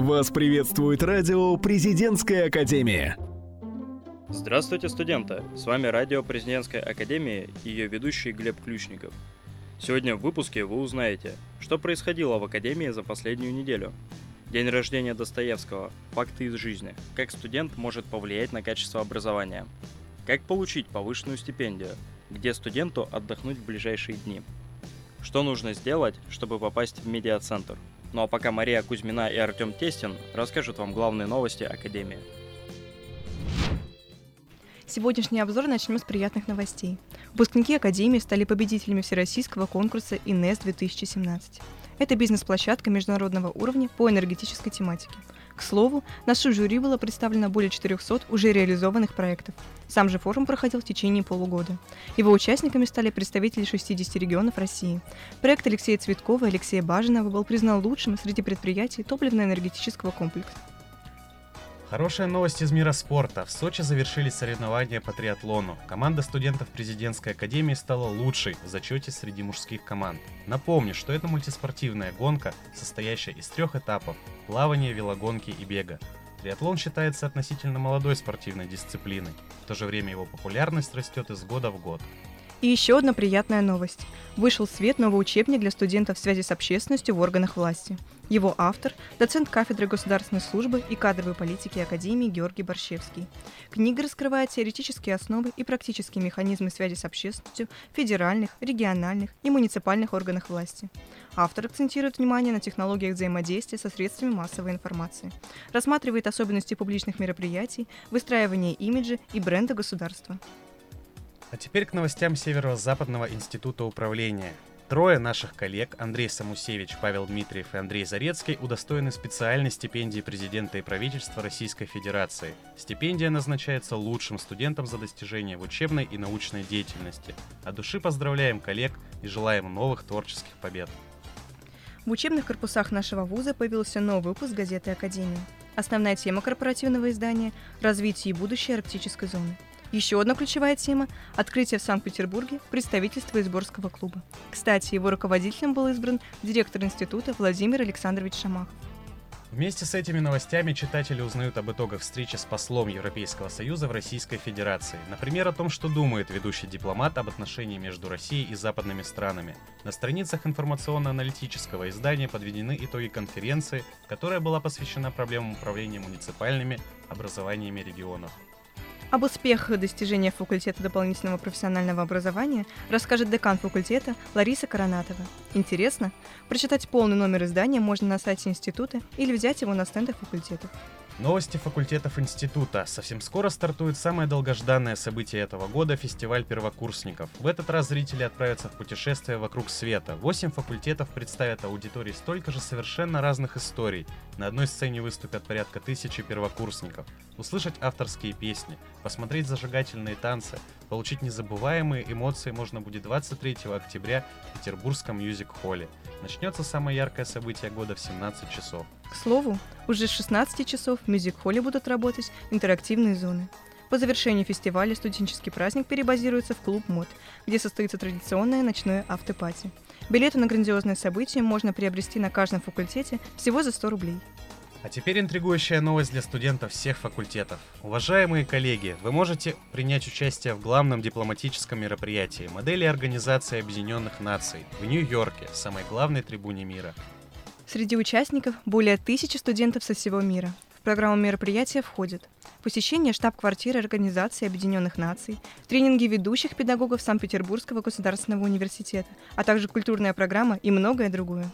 Вас приветствует радио «Президентская академия». Здравствуйте, студенты! С вами радио «Президентская академия» и ее ведущий Глеб Ключников. Сегодня в выпуске вы узнаете, что происходило в Академии за последнюю неделю. День рождения Достоевского, факты из жизни, как студент может повлиять на качество образования, как получить повышенную стипендию, где студенту отдохнуть в ближайшие дни, что нужно сделать, чтобы попасть в медиацентр – ну а пока Мария Кузьмина и Артем Тестин расскажут вам главные новости Академии. Сегодняшний обзор начнем с приятных новостей. Выпускники Академии стали победителями всероссийского конкурса ИНЕС-2017. Это бизнес-площадка международного уровня по энергетической тематике – к слову, нашу жюри было представлено более 400 уже реализованных проектов. Сам же форум проходил в течение полугода. Его участниками стали представители 60 регионов России. Проект Алексея Цветкова и Алексея Бажинова был признан лучшим среди предприятий топливно-энергетического комплекса. Хорошая новость из мира спорта. В Сочи завершились соревнования по триатлону. Команда студентов президентской академии стала лучшей в зачете среди мужских команд. Напомню, что это мультиспортивная гонка, состоящая из трех этапов – плавания, велогонки и бега. Триатлон считается относительно молодой спортивной дисциплиной. В то же время его популярность растет из года в год. И еще одна приятная новость. Вышел в свет новый учебник для студентов связи с общественностью в органах власти. Его автор – доцент кафедры государственной службы и кадровой политики Академии Георгий Борщевский. Книга раскрывает теоретические основы и практические механизмы связи с общественностью в федеральных, региональных и муниципальных органах власти. Автор акцентирует внимание на технологиях взаимодействия со средствами массовой информации, рассматривает особенности публичных мероприятий, выстраивание имиджа и бренда государства. А теперь к новостям Северо-Западного института управления. Трое наших коллег, Андрей Самусевич, Павел Дмитриев и Андрей Зарецкий, удостоены специальной стипендии президента и правительства Российской Федерации. Стипендия назначается лучшим студентам за достижения в учебной и научной деятельности. От души поздравляем коллег и желаем новых творческих побед. В учебных корпусах нашего вуза появился новый выпуск газеты «Академия». Основная тема корпоративного издания – развитие и будущее арктической зоны – еще одна ключевая тема – открытие в Санкт-Петербурге представительства Изборского клуба. Кстати, его руководителем был избран директор института Владимир Александрович Шамахов. Вместе с этими новостями читатели узнают об итогах встречи с послом Европейского Союза в Российской Федерации. Например, о том, что думает ведущий дипломат об отношении между Россией и западными странами. На страницах информационно-аналитического издания подведены итоги конференции, которая была посвящена проблемам управления муниципальными образованиями регионов. Об успехах и достижениях факультета дополнительного профессионального образования расскажет декан факультета Лариса Коронатова. Интересно? Прочитать полный номер издания можно на сайте института или взять его на стендах факультетов. Новости факультетов института. Совсем скоро стартует самое долгожданное событие этого года – фестиваль первокурсников. В этот раз зрители отправятся в путешествие вокруг света. Восемь факультетов представят аудитории столько же совершенно разных историй. На одной сцене выступят порядка тысячи первокурсников. Услышать авторские песни, посмотреть зажигательные танцы, получить незабываемые эмоции можно будет 23 октября в Петербургском мюзик-холле. Начнется самое яркое событие года в 17 часов. К слову, уже с 16 часов в мюзик-холле будут работать интерактивные зоны. По завершении фестиваля студенческий праздник перебазируется в клуб МОД, где состоится традиционное ночное автопати. Билеты на грандиозное событие можно приобрести на каждом факультете всего за 100 рублей. А теперь интригующая новость для студентов всех факультетов. Уважаемые коллеги, вы можете принять участие в главном дипломатическом мероприятии модели Организации Объединенных Наций в Нью-Йорке, самой главной трибуне мира. Среди участников более тысячи студентов со всего мира. В программу мероприятия входит посещение штаб-квартиры Организации Объединенных Наций, тренинги ведущих педагогов Санкт-Петербургского государственного университета, а также культурная программа и многое другое.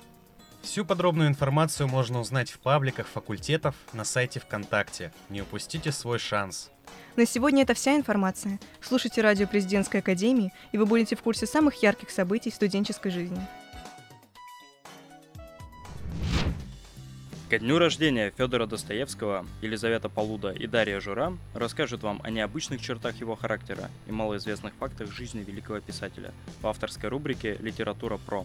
Всю подробную информацию можно узнать в пабликах факультетов на сайте ВКонтакте. Не упустите свой шанс. На сегодня это вся информация. Слушайте радио Президентской Академии, и вы будете в курсе самых ярких событий студенческой жизни. Ко дню рождения Федора Достоевского Елизавета Полуда и Дарья Жура расскажут вам о необычных чертах его характера и малоизвестных фактах жизни великого писателя в авторской рубрике «Литература про».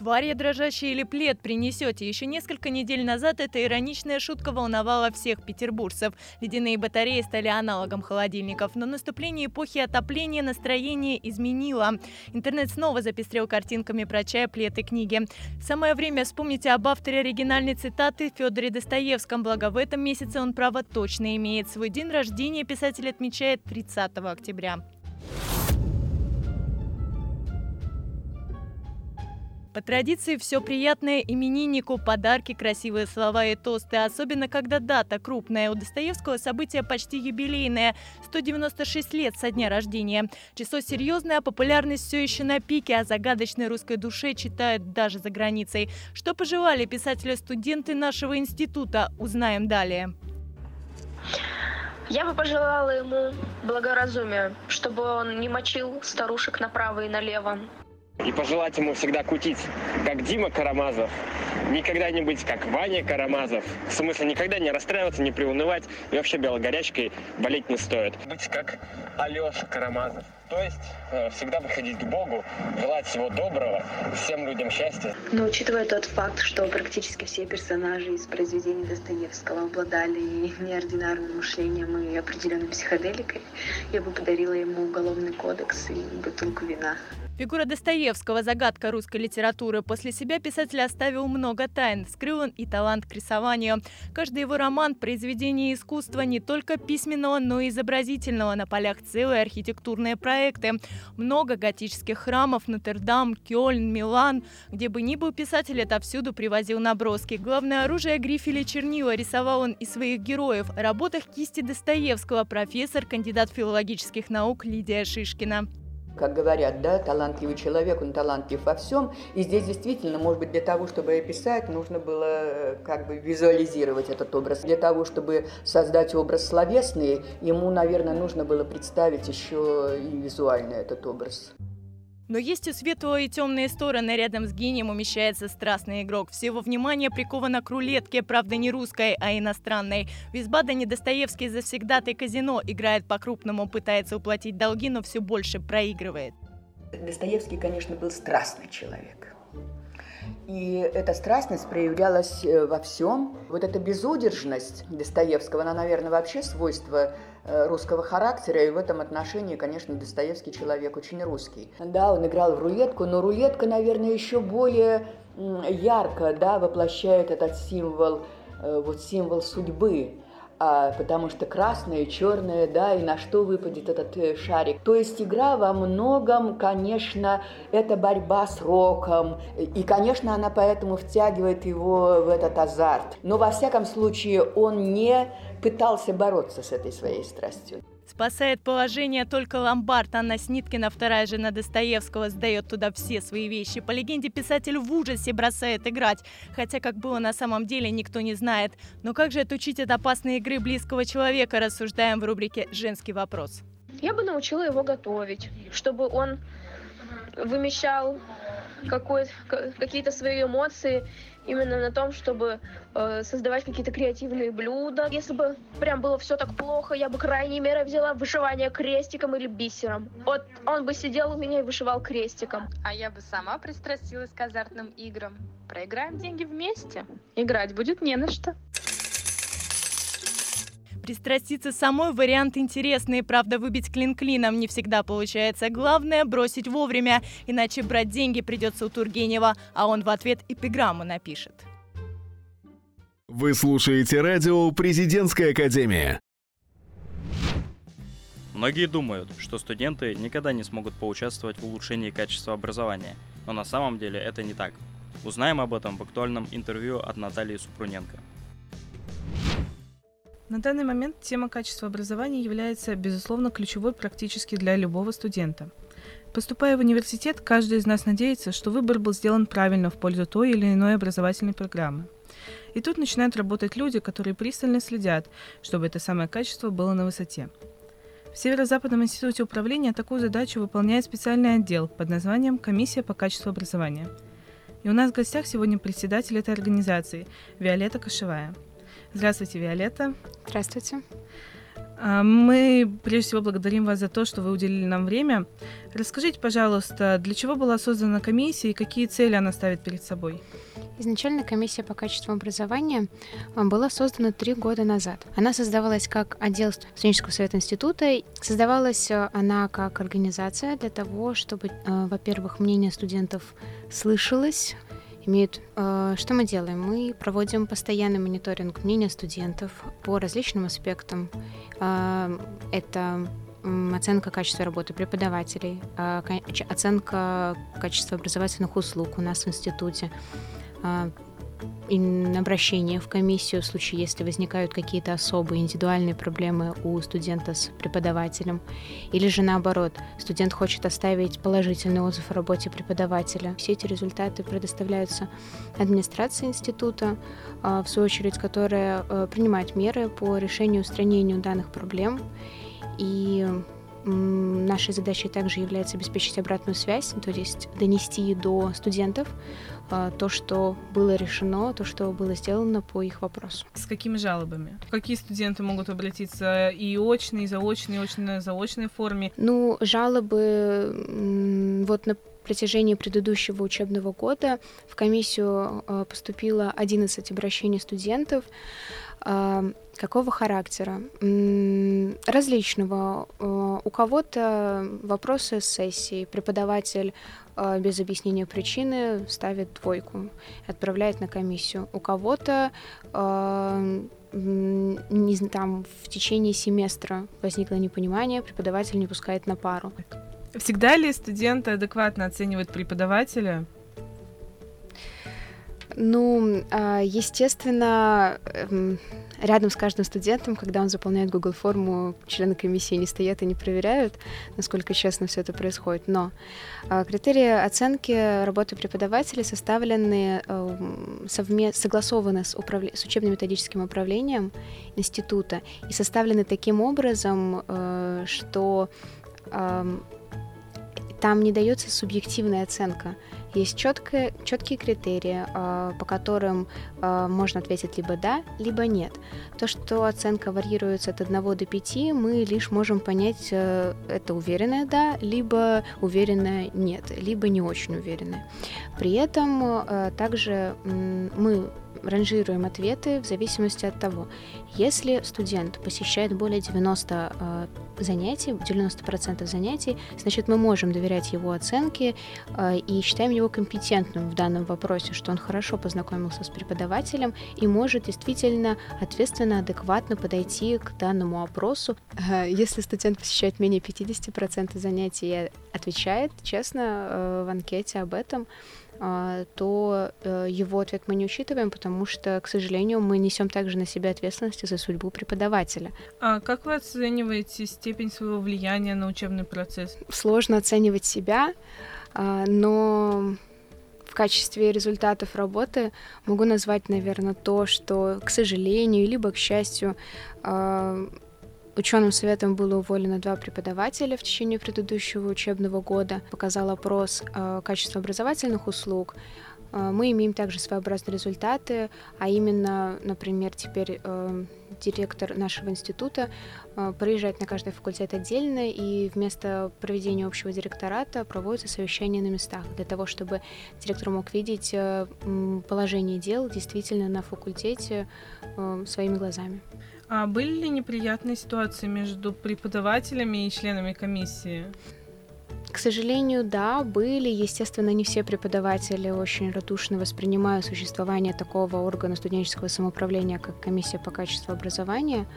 Тварь я дрожащая или плед принесете? Еще несколько недель назад эта ироничная шутка волновала всех петербуржцев. Ледяные батареи стали аналогом холодильников, но наступление эпохи отопления настроение изменило. Интернет снова запестрел картинками про чай, плед и книги. Самое время вспомнить об авторе оригинальной цитаты Федоре Достоевском, благо в этом месяце он право точно имеет. Свой день рождения писатель отмечает 30 октября. По традиции все приятное имениннику, подарки, красивые слова и тосты, особенно когда дата крупная. У Достоевского событие почти юбилейное – 196 лет со дня рождения. Число серьезное, а популярность все еще на пике, а загадочной русской душе читают даже за границей. Что пожелали писателя-студенты нашего института, узнаем далее. Я бы пожелала ему благоразумия, чтобы он не мочил старушек направо и налево, и пожелать ему всегда кутить, как Дима Карамазов, никогда не быть как Ваня Карамазов. В смысле, никогда не расстраиваться, не приунывать и вообще белогорячкой болеть не стоит. Быть как Алеша Карамазов. То есть э, всегда выходить к Богу, желать всего доброго, всем людям счастья. Но учитывая тот факт, что практически все персонажи из произведений Достоевского обладали неординарным мышлением и определенной психоделикой, я бы подарила ему уголовный кодекс и бутылку вина. Фигура Достоевского – загадка русской литературы. После себя писатель оставил много тайн. Скрыл он и талант к рисованию. Каждый его роман – произведение искусства не только письменного, но и изобразительного. На полях целые архитектурные проекты. Много готических храмов, Нотр-Дам, Кёльн, Милан. Где бы ни был писатель, отовсюду привозил наброски. Главное оружие – грифели чернила. Рисовал он и своих героев. В работах кисти Достоевского профессор, кандидат филологических наук Лидия Шишкина как говорят, да, талантливый человек, он талантлив во всем. И здесь действительно, может быть, для того, чтобы описать, нужно было э, как бы визуализировать этот образ. Для того, чтобы создать образ словесный, ему, наверное, нужно было представить еще и визуально этот образ. Но есть и светлые и темные стороны. Рядом с гением умещается страстный игрок. Всего внимание приковано к рулетке, правда не русской, а иностранной. В Визбадене Достоевский завсегдатый казино. Играет по-крупному, пытается уплатить долги, но все больше проигрывает. Достоевский, конечно, был страстный человек. И эта страстность проявлялась э, во всем. Вот эта безудержность Достоевского, она, наверное, вообще свойство Э, русского характера, и в этом отношении, конечно, Достоевский человек очень русский. Да, он играл в рулетку, но рулетка, наверное, еще более ярко, да, воплощает этот символ, э, вот символ судьбы а, потому что красное, черное, да, и на что выпадет этот э, шарик. То есть игра во многом, конечно, это борьба с роком, и, конечно, она поэтому втягивает его в этот азарт. Но, во всяком случае, он не пытался бороться с этой своей страстью. Спасает положение только ломбард. Анна Сниткина, вторая жена Достоевского, сдает туда все свои вещи. По легенде, писатель в ужасе бросает играть. Хотя, как было на самом деле, никто не знает. Но как же отучить от опасной игры близкого человека, рассуждаем в рубрике «Женский вопрос». Я бы научила его готовить, чтобы он вымещал какие-то свои эмоции именно на том, чтобы э, создавать какие-то креативные блюда. Если бы прям было все так плохо, я бы крайней мерой взяла вышивание крестиком или бисером. Вот он бы сидел у меня и вышивал крестиком. А я бы сама пристрастилась к азартным играм. Проиграем деньги вместе. Играть будет не на что. Пристраститься самой вариант интересный, правда выбить клин клином не всегда получается. Главное бросить вовремя, иначе брать деньги придется у Тургенева, а он в ответ эпиграмму напишет. Вы слушаете радио «Президентская академия». Многие думают, что студенты никогда не смогут поучаствовать в улучшении качества образования, но на самом деле это не так. Узнаем об этом в актуальном интервью от Натальи Супруненко. На данный момент тема качества образования является, безусловно, ключевой практически для любого студента. Поступая в университет, каждый из нас надеется, что выбор был сделан правильно в пользу той или иной образовательной программы. И тут начинают работать люди, которые пристально следят, чтобы это самое качество было на высоте. В Северо-Западном институте управления такую задачу выполняет специальный отдел под названием «Комиссия по качеству образования». И у нас в гостях сегодня председатель этой организации Виолетта Кошевая – Здравствуйте, Виолетта. Здравствуйте. А, мы прежде всего благодарим вас за то, что вы уделили нам время. Расскажите, пожалуйста, для чего была создана комиссия и какие цели она ставит перед собой? Изначально комиссия по качеству образования а, была создана три года назад. Она создавалась как отдел студенческого совета института. Создавалась а, она как организация для того, чтобы, во-первых, мнение студентов слышалось, имеют. Э, что мы делаем? Мы проводим постоянный мониторинг мнения студентов по различным аспектам. Э, это оценка качества работы преподавателей, э, оценка качества образовательных услуг у нас в институте, обращение в комиссию в случае, если возникают какие-то особые индивидуальные проблемы у студента с преподавателем. Или же наоборот, студент хочет оставить положительный отзыв о работе преподавателя. Все эти результаты предоставляются администрации института, а, в свою очередь, которая э, принимает меры по решению устранению данных проблем. И Нашей задачей также является обеспечить обратную связь, то есть донести до студентов а, то, что было решено, то, что было сделано по их вопросу. С какими жалобами? Какие студенты могут обратиться и очные, и заочные, и очно-заочной форме? Ну, жалобы вот на протяжении предыдущего учебного года в комиссию а, поступило 11 обращений студентов. А, какого характера? Различного. У кого-то вопросы с сессии. Преподаватель без объяснения причины ставит двойку, отправляет на комиссию. У кого-то не, там в течение семестра возникло непонимание, преподаватель не пускает на пару. Всегда ли студенты адекватно оценивают преподавателя? Ну, а, естественно, эм, рядом с каждым студентом, когда он заполняет Google форму, члены комиссии не стоят и не проверяют, насколько честно все это происходит. Но а, критерии оценки работы преподавателей составлены эм, совместно, согласованы с, управля... с учебно-методическим управлением института и составлены таким образом, э, что там не дается субъективная оценка. Есть четкие, четкие критерии, а, по которым а, можно ответить либо да, либо нет. То, что оценка варьируется от 1 до 5, мы лишь можем понять, э, это уверенное да, либо уверенное нет, либо не очень уверенное. При этом э, также мы ранжируем ответы в зависимости от того, если студент посещает более 90 э, занятий, 90% занятий, значит, мы можем доверять его оценке э, и считаем его компетентным в данном вопросе, что он хорошо познакомился с преподавателем и может действительно ответственно, адекватно подойти к данному опросу. Э, если студент посещает менее 50% занятий и отвечает честно в анкете об этом, то э, его ответ мы не учитываем, потому что, к сожалению, мы несем также на себя ответственность за судьбу преподавателя. А как вы оцениваете степень своего влияния на учебный процесс? Sложно оценивать себя, а, но в качестве результатов работы могу назвать, наверное, то, что, к сожалению, либо к счастью, а, Ученым советом было уволено два преподавателя в течение предыдущего учебного года. Показал опрос э, качества образовательных услуг. Э, мы имеем также своеобразные результаты, а именно, например, теперь э, директор нашего института приезжает на каждый факультет отдельно, и вместо проведения общего директората проводится совещание на местах, для того, чтобы директор мог видеть положение дел действительно на факультете своими глазами. А были ли неприятные ситуации между преподавателями и членами комиссии? К сожалению, да, были. Естественно, не все преподаватели очень радушно воспринимают существование такого органа студенческого самоуправления, как комиссия по качеству образования.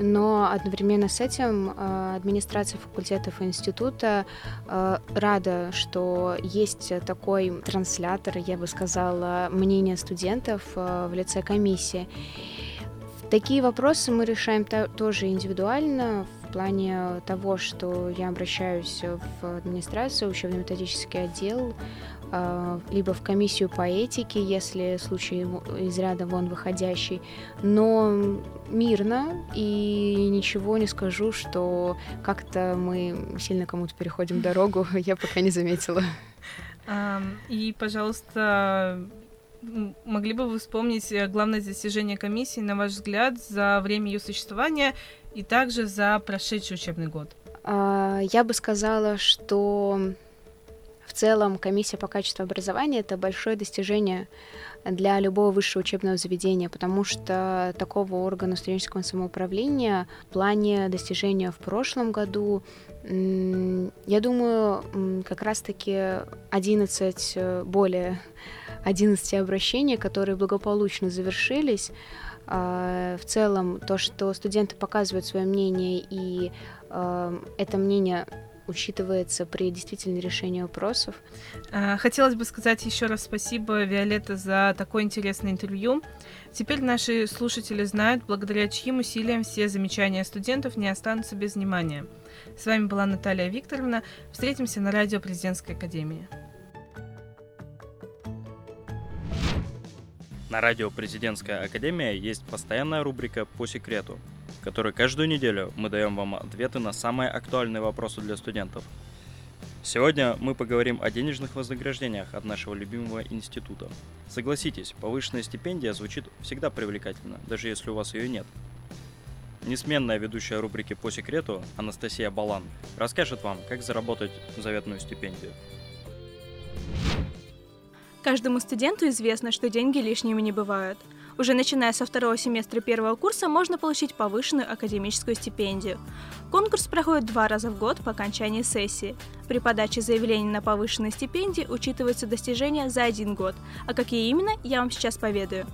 Но одновременно с этим э, администрация факультетов и института э, рада, что есть такой транслятор, я бы сказала, мнения студентов э, в лице комиссии. Такие вопросы мы решаем тоже индивидуально в плане того, что я обращаюсь в администрацию, учебно-методический отдел, а, либо в комиссию по этике, если случай из ряда вон выходящий, но мирно и ничего не скажу, что как-то мы сильно кому-то переходим дорогу, я пока не заметила. И, пожалуйста, могли бы вы вспомнить э, главное достижение комиссии, на ваш взгляд, за время ее существования и также за прошедший учебный год? А, я бы сказала, что в целом комиссия по качеству образования это большое достижение для любого высшего учебного заведения, потому что такого органа студенческого самоуправления в плане достижения в прошлом году, я думаю, как раз-таки 11, э, более 11 обращений, которые благополучно завершились, а, в целом то, что студенты показывают свое мнение, и а, это мнение учитывается при действительном решении вопросов. А, хотелось бы сказать еще раз спасибо, Виолетта, за такое интересное интервью. Теперь наши слушатели знают, благодаря чьим усилиям все замечания студентов не останутся без внимания. С вами была Наталья Викторовна. Встретимся на радио Президентской Академии. На радио Президентская Академия есть постоянная рубрика «По секрету», в которой каждую неделю мы даем вам ответы на самые актуальные вопросы для студентов. Сегодня мы поговорим о денежных вознаграждениях от нашего любимого института. Согласитесь, повышенная стипендия звучит всегда привлекательно, даже если у вас ее нет. Несменная ведущая рубрики «По секрету» Анастасия Балан расскажет вам, как заработать заветную стипендию. Каждому студенту известно, что деньги лишними не бывают. Уже начиная со второго семестра первого курса можно получить повышенную академическую стипендию. Конкурс проходит два раза в год по окончании сессии. При подаче заявления на повышенные стипендии учитываются достижения за один год, а какие именно, я вам сейчас поведаю.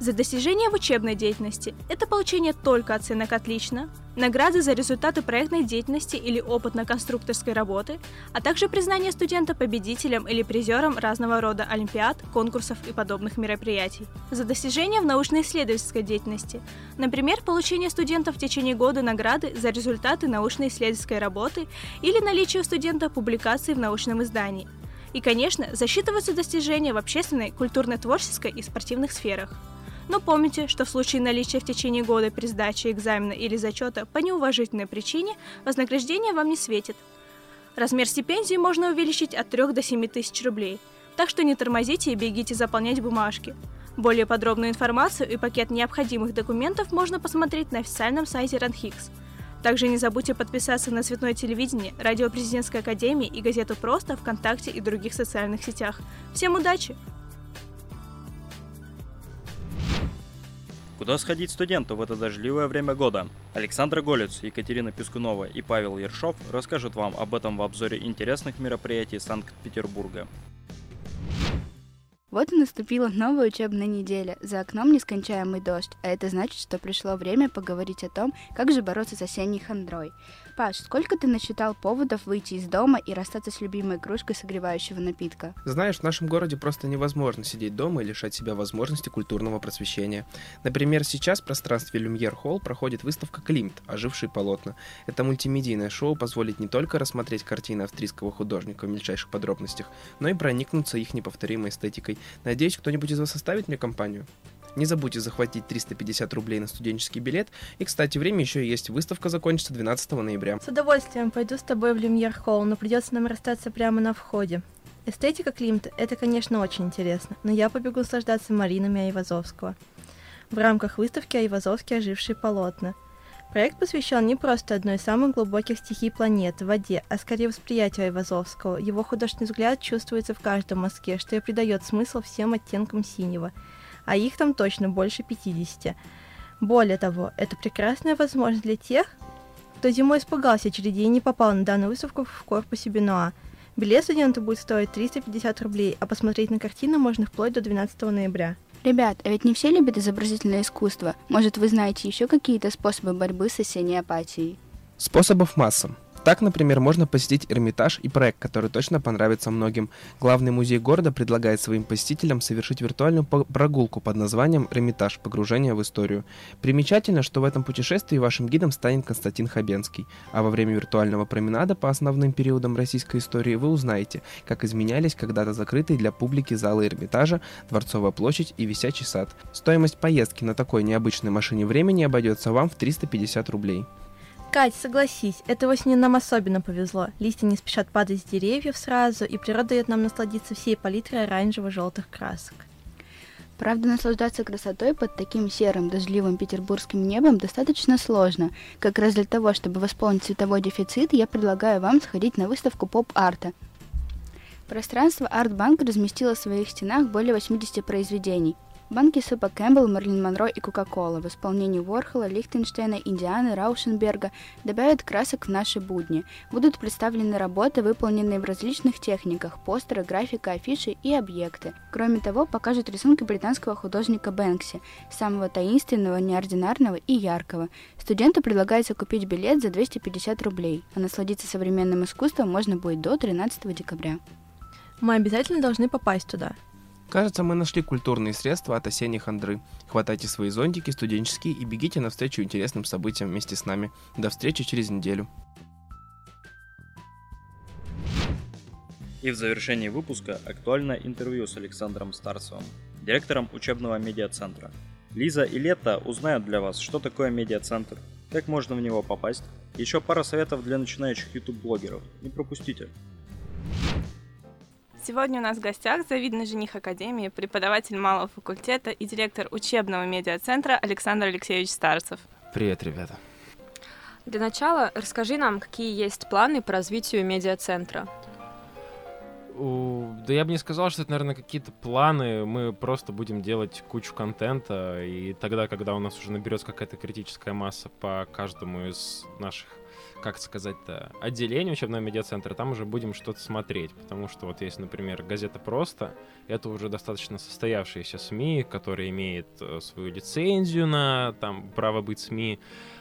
За достижения в учебной деятельности – это получение только оценок «отлично», награды за результаты проектной деятельности или опыт на конструкторской работы, а также признание студента победителем или призером разного рода олимпиад, конкурсов и подобных мероприятий. За достижения в научно-исследовательской деятельности, например, получение студента в течение года награды за результаты научно-исследовательской работы или наличие у студента публикации в научном издании. И, конечно, засчитываются достижения в общественной, культурно-творческой и спортивных сферах. Но помните, что в случае наличия в течение года при сдаче экзамена или зачета по неуважительной причине вознаграждение вам не светит. Размер стипендии можно увеличить от 3 до 7 тысяч рублей, так что не тормозите и бегите заполнять бумажки. Более подробную информацию и пакет необходимых документов можно посмотреть на официальном сайте РАНХИКС. Также не забудьте подписаться на Цветное телевидение, радио Президентской академии и газету «Просто» ВКонтакте и других социальных сетях. Всем удачи! Куда сходить студенту в это дождливое время года? Александр Голец, Екатерина Пескунова и Павел Ершов расскажут вам об этом в обзоре интересных мероприятий Санкт-Петербурга. Вот и наступила новая учебная неделя. За окном нескончаемый дождь, а это значит, что пришло время поговорить о том, как же бороться с осенней хандрой. Паш, сколько ты насчитал поводов выйти из дома и расстаться с любимой кружкой согревающего напитка? Знаешь, в нашем городе просто невозможно сидеть дома и лишать себя возможности культурного просвещения. Например, сейчас в пространстве Люмьер Холл проходит выставка «Климт. Ожившие полотна». Это мультимедийное шоу позволит не только рассмотреть картины австрийского художника в мельчайших подробностях, но и проникнуться их неповторимой эстетикой. Надеюсь, кто-нибудь из вас составит мне компанию? Не забудьте захватить 350 рублей на студенческий билет. И, кстати, время еще есть. Выставка закончится 12 ноября. С удовольствием пойду с тобой в Люмьер Холл, но придется нам расстаться прямо на входе. Эстетика Климта – это, конечно, очень интересно, но я побегу наслаждаться маринами Айвазовского. В рамках выставки Айвазовские ожившие полотна. Проект посвящен не просто одной из самых глубоких стихий планеты – воде, а скорее восприятию Айвазовского. Его художественный взгляд чувствуется в каждом мазке, что и придает смысл всем оттенкам синего – а их там точно больше 50. Более того, это прекрасная возможность для тех, кто зимой испугался очередей и не попал на данную выставку в корпусе Бенуа. Билет студента будет стоить 350 рублей, а посмотреть на картину можно вплоть до 12 ноября. Ребят, а ведь не все любят изобразительное искусство. Может, вы знаете еще какие-то способы борьбы с осенней апатией? Способов масса. Так, например, можно посетить Эрмитаж и проект, который точно понравится многим. Главный музей города предлагает своим посетителям совершить виртуальную прогулку под названием Эрмитаж. Погружение в историю. Примечательно, что в этом путешествии вашим гидом станет Константин Хабенский, а во время виртуального променада по основным периодам российской истории вы узнаете, как изменялись когда-то закрытые для публики залы Эрмитажа, Дворцовая площадь и Висячий сад. Стоимость поездки на такой необычной машине времени обойдется вам в 350 рублей. Кать, согласись, этой осенью нам особенно повезло. Листья не спешат падать с деревьев сразу, и природа дает нам насладиться всей палитрой оранжево-желтых красок. Правда, наслаждаться красотой под таким серым, дождливым петербургским небом достаточно сложно. Как раз для того, чтобы восполнить цветовой дефицит, я предлагаю вам сходить на выставку поп-арта. Пространство Артбанк разместило в своих стенах более 80 произведений – Банки супа Кэмпбелл, Мерлин Монро и Кока-Кола в исполнении Ворхола, Лихтенштейна, Индианы, Раушенберга добавят красок в наши будни. Будут представлены работы, выполненные в различных техниках – постеры, графика, афиши и объекты. Кроме того, покажут рисунки британского художника Бэнкси, самого таинственного, неординарного и яркого. Студенту предлагается купить билет за 250 рублей, а насладиться современным искусством можно будет до 13 декабря. Мы обязательно должны попасть туда. Кажется, мы нашли культурные средства от осенней хандры. Хватайте свои зонтики студенческие и бегите навстречу интересным событиям вместе с нами. До встречи через неделю. И в завершении выпуска актуальное интервью с Александром Старцевым, директором учебного медиацентра. Лиза и Лето узнают для вас, что такое медиацентр, как можно в него попасть, еще пара советов для начинающих YouTube-блогеров. Не пропустите. Сегодня у нас в гостях завидный жених Академии, преподаватель малого факультета и директор учебного медиацентра Александр Алексеевич Старцев. Привет, ребята. Для начала расскажи нам, какие есть планы по развитию медиацентра. Да я бы не сказал, что это, наверное, какие-то планы. Мы просто будем делать кучу контента, и тогда, когда у нас уже наберется какая-то критическая масса по каждому из наших как сказать-то, отделение учебного медиацентра, там уже будем что-то смотреть, потому что вот есть, например, газета «Просто», это уже достаточно состоявшиеся СМИ, который имеет э, свою лицензию на там право быть СМИ,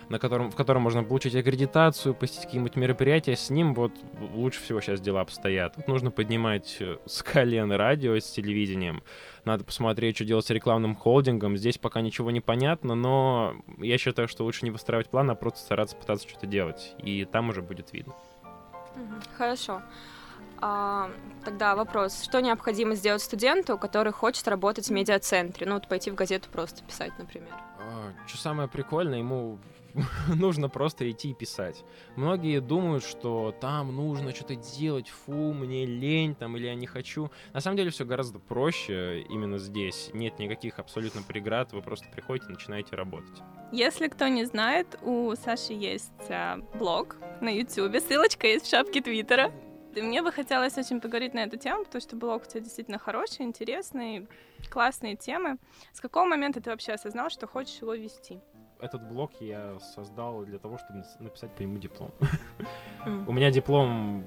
на котором, в котором можно получить аккредитацию, посетить какие-нибудь мероприятия, с ним вот лучше всего сейчас дела обстоят. Тут нужно поднимать э, с колен радио с телевидением, надо посмотреть, что делать с рекламным холдингом. Здесь пока ничего не понятно, но я считаю, что лучше не выстраивать план, а просто стараться пытаться что-то делать. И там уже будет видно. Хорошо. А, тогда вопрос. Что необходимо сделать студенту, который хочет работать в медиацентре? Ну, вот пойти в газету просто писать, например. А, что самое прикольное, ему нужно просто идти и писать. Многие думают, что там нужно что-то делать, фу, мне лень, там, или я не хочу. На самом деле все гораздо проще именно здесь. Нет никаких абсолютно преград, вы просто приходите и начинаете работать. Если кто не знает, у Саши есть а, блог на YouTube, ссылочка есть в шапке Твиттера. Мне бы хотелось очень поговорить на эту тему, потому что блог у тебя действительно хороший, интересный, классные темы. С какого момента ты вообще осознал, что хочешь его вести? Этот блог я создал для того, чтобы написать по нему диплом. У меня диплом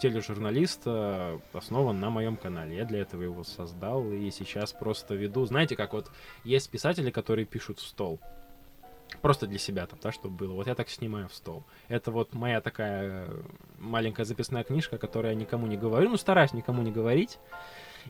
тележурналиста основан на моем канале. Я для этого его создал и сейчас просто веду. Знаете, как вот есть писатели, которые пишут в стол. Просто для себя там, да, чтобы было. Вот я так снимаю в стол. Это вот моя такая маленькая записная книжка, которую я никому не говорю. Ну, стараюсь никому не говорить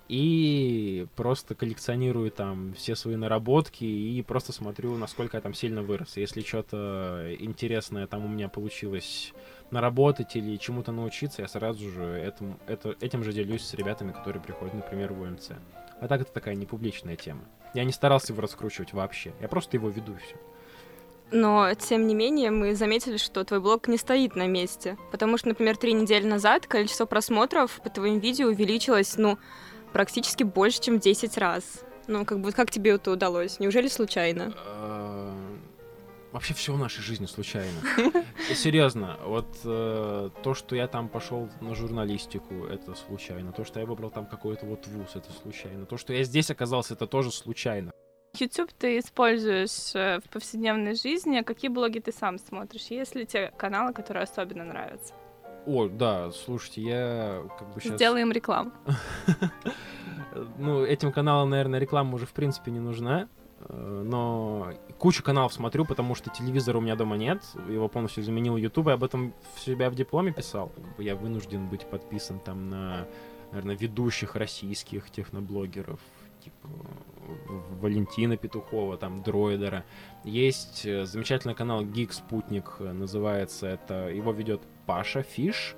и просто коллекционирую там все свои наработки и просто смотрю, насколько я там сильно вырос. Если что-то интересное там у меня получилось наработать или чему-то научиться, я сразу же этим, это, этим же делюсь с ребятами, которые приходят, например, в УМЦ. А так это такая непубличная тема. Я не старался его раскручивать вообще. Я просто его веду и все. Но, тем не менее, мы заметили, что твой блог не стоит на месте. Потому что, например, три недели назад количество просмотров по твоим видео увеличилось, ну, практически больше, чем в 10 раз. Ну, как бы, как тебе это удалось? Неужели случайно? А, вообще все в нашей жизни случайно. Серьезно, вот э, то, что я там пошел на журналистику, это случайно. То, что я выбрал там какой-то вот вуз, это случайно. То, что я здесь оказался, это тоже случайно. YouTube ты используешь э, в повседневной жизни. А какие блоги ты сам смотришь? Есть ли те каналы, которые особенно нравятся? О, да, слушайте, я как бы сейчас... Сделаем рекламу. ну, этим каналам, наверное, реклама уже в принципе не нужна. Э, но кучу каналов смотрю, потому что телевизора у меня дома нет. Его полностью заменил YouTube. Я об этом в себя в дипломе писал. Я вынужден быть подписан там на, наверное, ведущих российских техноблогеров. Типа Валентина Петухова, там, Дроидера. Есть э, замечательный канал Geek Спутник, э, называется это. Его ведет Паша Фиш.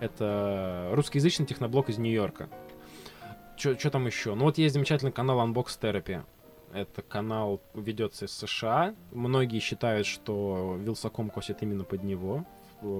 Это русскоязычный техноблог из Нью-Йорка. Что там еще? Ну вот есть замечательный канал Unbox Therapy. Это канал ведется из США. Многие считают, что Вилсаком косит именно под него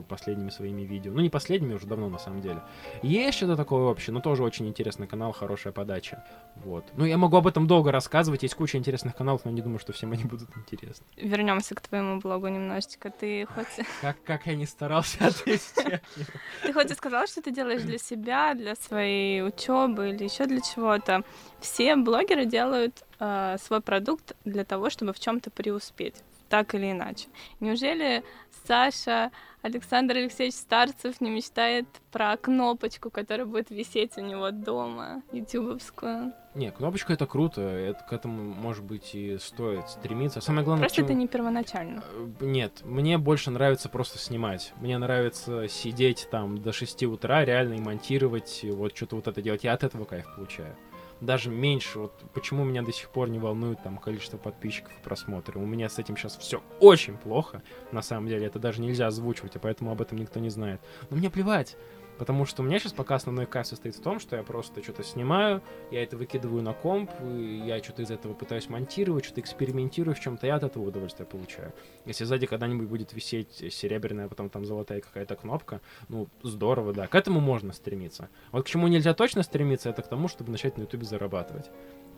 последними своими видео. Ну, не последними, уже давно, на самом деле. Есть что-то такое общее, но тоже очень интересный канал, хорошая подача. Вот. Ну, я могу об этом долго рассказывать, есть куча интересных каналов, но не думаю, что всем они будут интересны. Вернемся к твоему блогу немножечко. Ты хоть... Как, как я не старался отвести Ты хоть и сказал, что ты делаешь для себя, для своей учебы или еще для чего-то. Все блогеры делают э, свой продукт для того, чтобы в чем-то преуспеть так или иначе. Неужели Саша Александр Алексеевич Старцев не мечтает про кнопочку, которая будет висеть у него дома, ютубовскую? Не, кнопочка это круто, это, к этому, может быть, и стоит стремиться. Самое главное... Просто чему... это не первоначально. Э, нет, мне больше нравится просто снимать. Мне нравится сидеть там до 6 утра, реально и монтировать, вот что-то вот это делать. Я от этого кайф получаю даже меньше. Вот почему меня до сих пор не волнует там количество подписчиков и просмотров. У меня с этим сейчас все очень плохо. На самом деле это даже нельзя озвучивать, и поэтому об этом никто не знает. Но мне плевать. Потому что у меня сейчас пока основной кайф состоит в том, что я просто что-то снимаю, я это выкидываю на комп, я что-то из этого пытаюсь монтировать, что-то экспериментирую в чем-то, я от этого удовольствие получаю. Если сзади когда-нибудь будет висеть серебряная, потом там золотая какая-то кнопка, ну, здорово, да, к этому можно стремиться. Вот к чему нельзя точно стремиться, это к тому, чтобы начать на ютубе зарабатывать.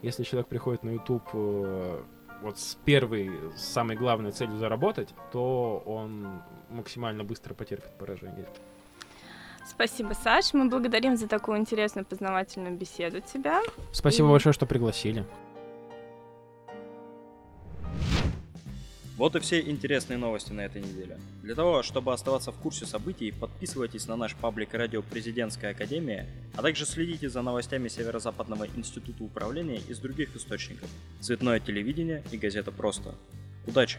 Если человек приходит на YouTube э, вот с первой, с самой главной целью заработать, то он максимально быстро потерпит поражение. Спасибо, Саш. Мы благодарим за такую интересную познавательную беседу тебя. Спасибо и... большое, что пригласили. Вот и все интересные новости на этой неделе. Для того, чтобы оставаться в курсе событий, подписывайтесь на наш паблик радио Президентская Академия, а также следите за новостями Северо-Западного института управления из других источников. Цветное телевидение и газета «Просто». Удачи!